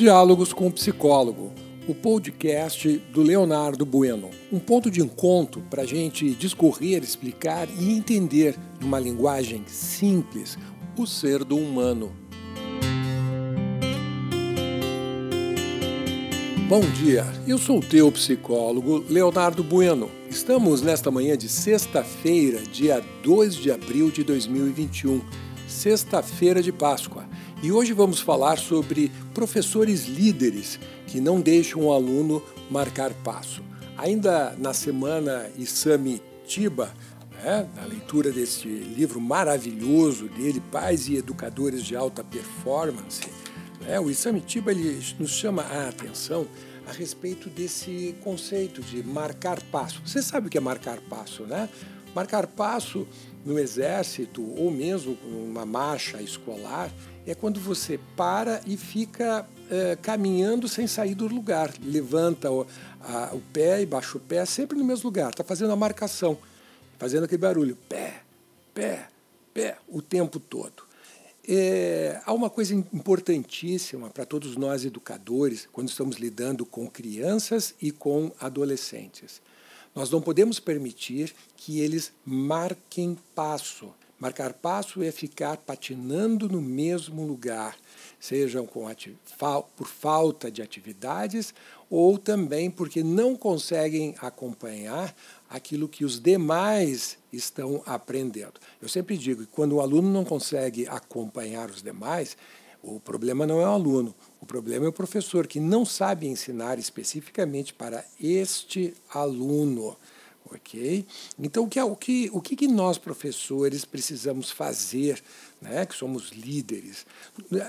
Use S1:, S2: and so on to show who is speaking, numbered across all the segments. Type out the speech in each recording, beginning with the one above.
S1: Diálogos com o Psicólogo, o podcast do Leonardo Bueno. Um ponto de encontro para a gente discorrer, explicar e entender, numa linguagem simples, o ser do humano. Bom dia, eu sou o teu psicólogo Leonardo Bueno. Estamos nesta manhã de sexta-feira, dia 2 de abril de 2021, sexta-feira de Páscoa. E hoje vamos falar sobre professores líderes que não deixam o aluno marcar passo. Ainda na semana Isami Tiba, né, na leitura desse livro maravilhoso dele, Pais e Educadores de Alta Performance, né, o Isami Tiba ele nos chama a atenção a respeito desse conceito de marcar passo. Você sabe o que é marcar passo, né? Marcar passo no exército ou mesmo numa marcha escolar é quando você para e fica é, caminhando sem sair do lugar. Levanta o, a, o pé e baixa o pé sempre no mesmo lugar. Está fazendo a marcação, fazendo aquele barulho. Pé, pé, pé, o tempo todo. É, há uma coisa importantíssima para todos nós educadores quando estamos lidando com crianças e com adolescentes. Nós não podemos permitir que eles marquem passo. Marcar passo é ficar patinando no mesmo lugar, sejam por falta de atividades ou também porque não conseguem acompanhar aquilo que os demais estão aprendendo. Eu sempre digo que quando o aluno não consegue acompanhar os demais, o problema não é o aluno, o problema é o professor que não sabe ensinar especificamente para este aluno. Ok? Então, o que, o que, o que nós, professores, precisamos fazer, né, que somos líderes?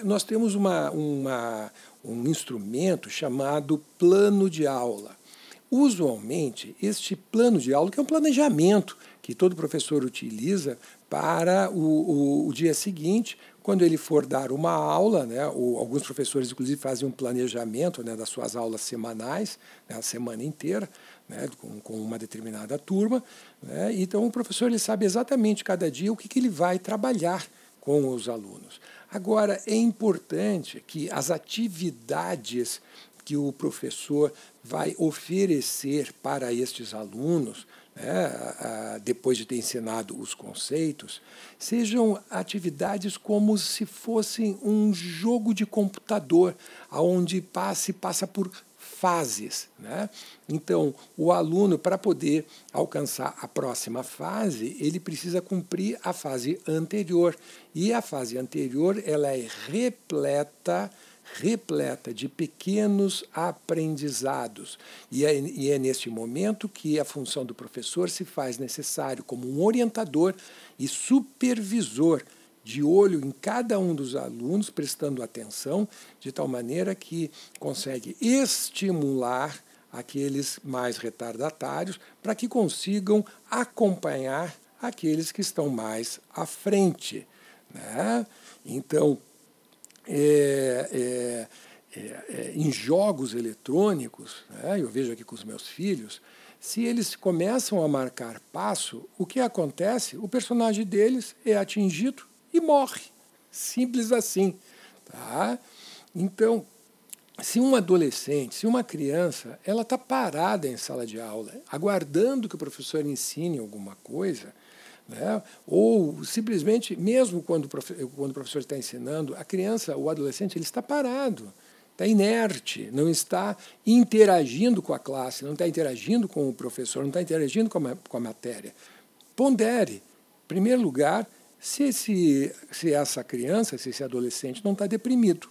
S1: Nós temos uma, uma, um instrumento chamado plano de aula. Usualmente, este plano de aula, que é um planejamento que todo professor utiliza para o, o, o dia seguinte, quando ele for dar uma aula, né, ou alguns professores, inclusive, fazem um planejamento né, das suas aulas semanais, né, a semana inteira, né, com, com, uma determinada turma. Né, então, o professor ele sabe exatamente cada dia o que, que ele vai trabalhar com os alunos. Agora, é importante que as atividades que o professor vai oferecer para estes alunos, né, depois de ter ensinado os conceitos, sejam atividades como se fossem um jogo de computador, onde passe passa por fases. Né? Então, o aluno, para poder alcançar a próxima fase, ele precisa cumprir a fase anterior. E a fase anterior ela é repleta repleta de pequenos aprendizados. E é, e é neste momento que a função do professor se faz necessário como um orientador e supervisor de olho em cada um dos alunos, prestando atenção, de tal maneira que consegue estimular aqueles mais retardatários para que consigam acompanhar aqueles que estão mais à frente. Né? Então, é, é, é, é, em jogos eletrônicos, né, eu vejo aqui com os meus filhos, se eles começam a marcar passo, o que acontece? O personagem deles é atingido e morre. Simples assim. Tá? Então, se um adolescente, se uma criança, ela está parada em sala de aula, aguardando que o professor ensine alguma coisa, né? Ou simplesmente, mesmo quando, quando o professor está ensinando, a criança, o adolescente, ele está parado, está inerte, não está interagindo com a classe, não está interagindo com o professor, não está interagindo com a, com a matéria. Pondere, em primeiro lugar, se, esse, se essa criança, se esse adolescente não está deprimido.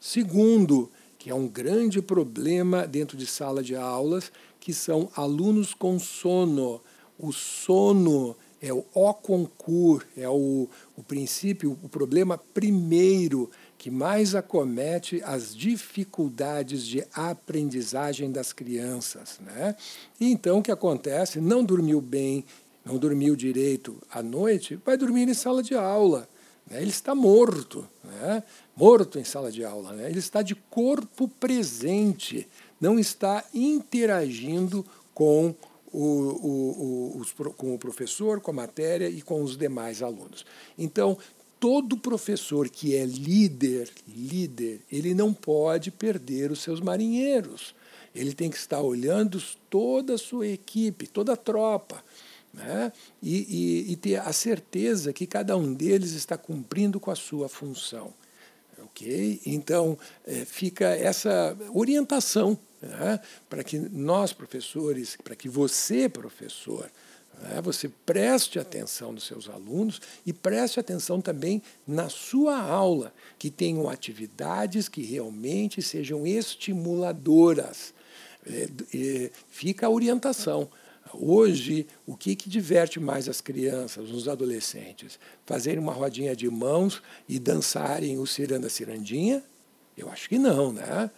S1: Segundo, que é um grande problema dentro de sala de aulas, que são alunos com sono. O sono é o o concur, é o, o princípio, o problema primeiro que mais acomete as dificuldades de aprendizagem das crianças. Né? E então o que acontece? Não dormiu bem, não dormiu direito à noite, vai dormir em sala de aula. Né? Ele está morto, né? morto em sala de aula. Né? Ele está de corpo presente, não está interagindo com o, o, os, com o professor, com a matéria e com os demais alunos. Então, todo professor que é líder, líder, ele não pode perder os seus marinheiros. Ele tem que estar olhando toda a sua equipe, toda a tropa, né? e, e, e ter a certeza que cada um deles está cumprindo com a sua função. Ok? Então, é, fica essa orientação né? para que nós, professores, para que você, professor, né? Você preste atenção nos seus alunos e preste atenção também na sua aula, que tenham atividades que realmente sejam estimuladoras. É, é, fica a orientação. Hoje, o que, que diverte mais as crianças, os adolescentes? Fazerem uma rodinha de mãos e dançarem o ciranda cirandinha? Eu acho que não, né?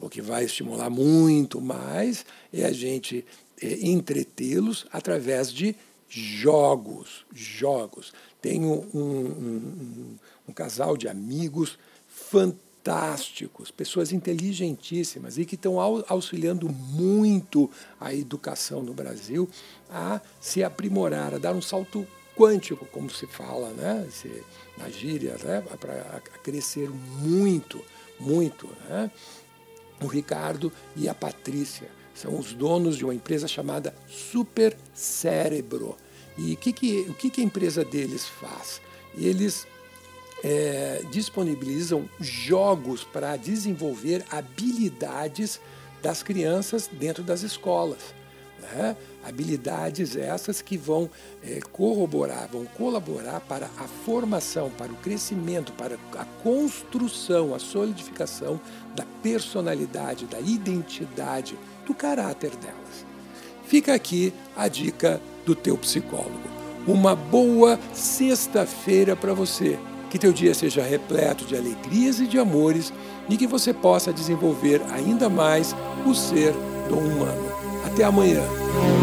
S1: O que vai estimular muito mais é a gente é, entretê-los através de jogos. Jogos. Tenho um, um, um, casal de amigos fantásticos, pessoas inteligentíssimas e que estão auxiliando muito a educação no Brasil a se aprimorar, a dar um salto quântico, como se fala né? na gíria, né? para crescer muito, muito. Né? O Ricardo e a Patrícia são os donos de uma empresa chamada Super Cérebro. E que que, o que, que a empresa deles faz? Eles é, disponibilizam jogos para desenvolver habilidades das crianças dentro das escolas. Né? Habilidades essas que vão é, corroborar, vão colaborar para a formação, para o crescimento, para a construção, a solidificação da personalidade, da identidade do caráter delas. Fica aqui a dica do teu psicólogo. Uma boa sexta-feira para você. Que teu dia seja repleto de alegrias e de amores e que você possa desenvolver ainda mais o ser do humano. Até amanhã.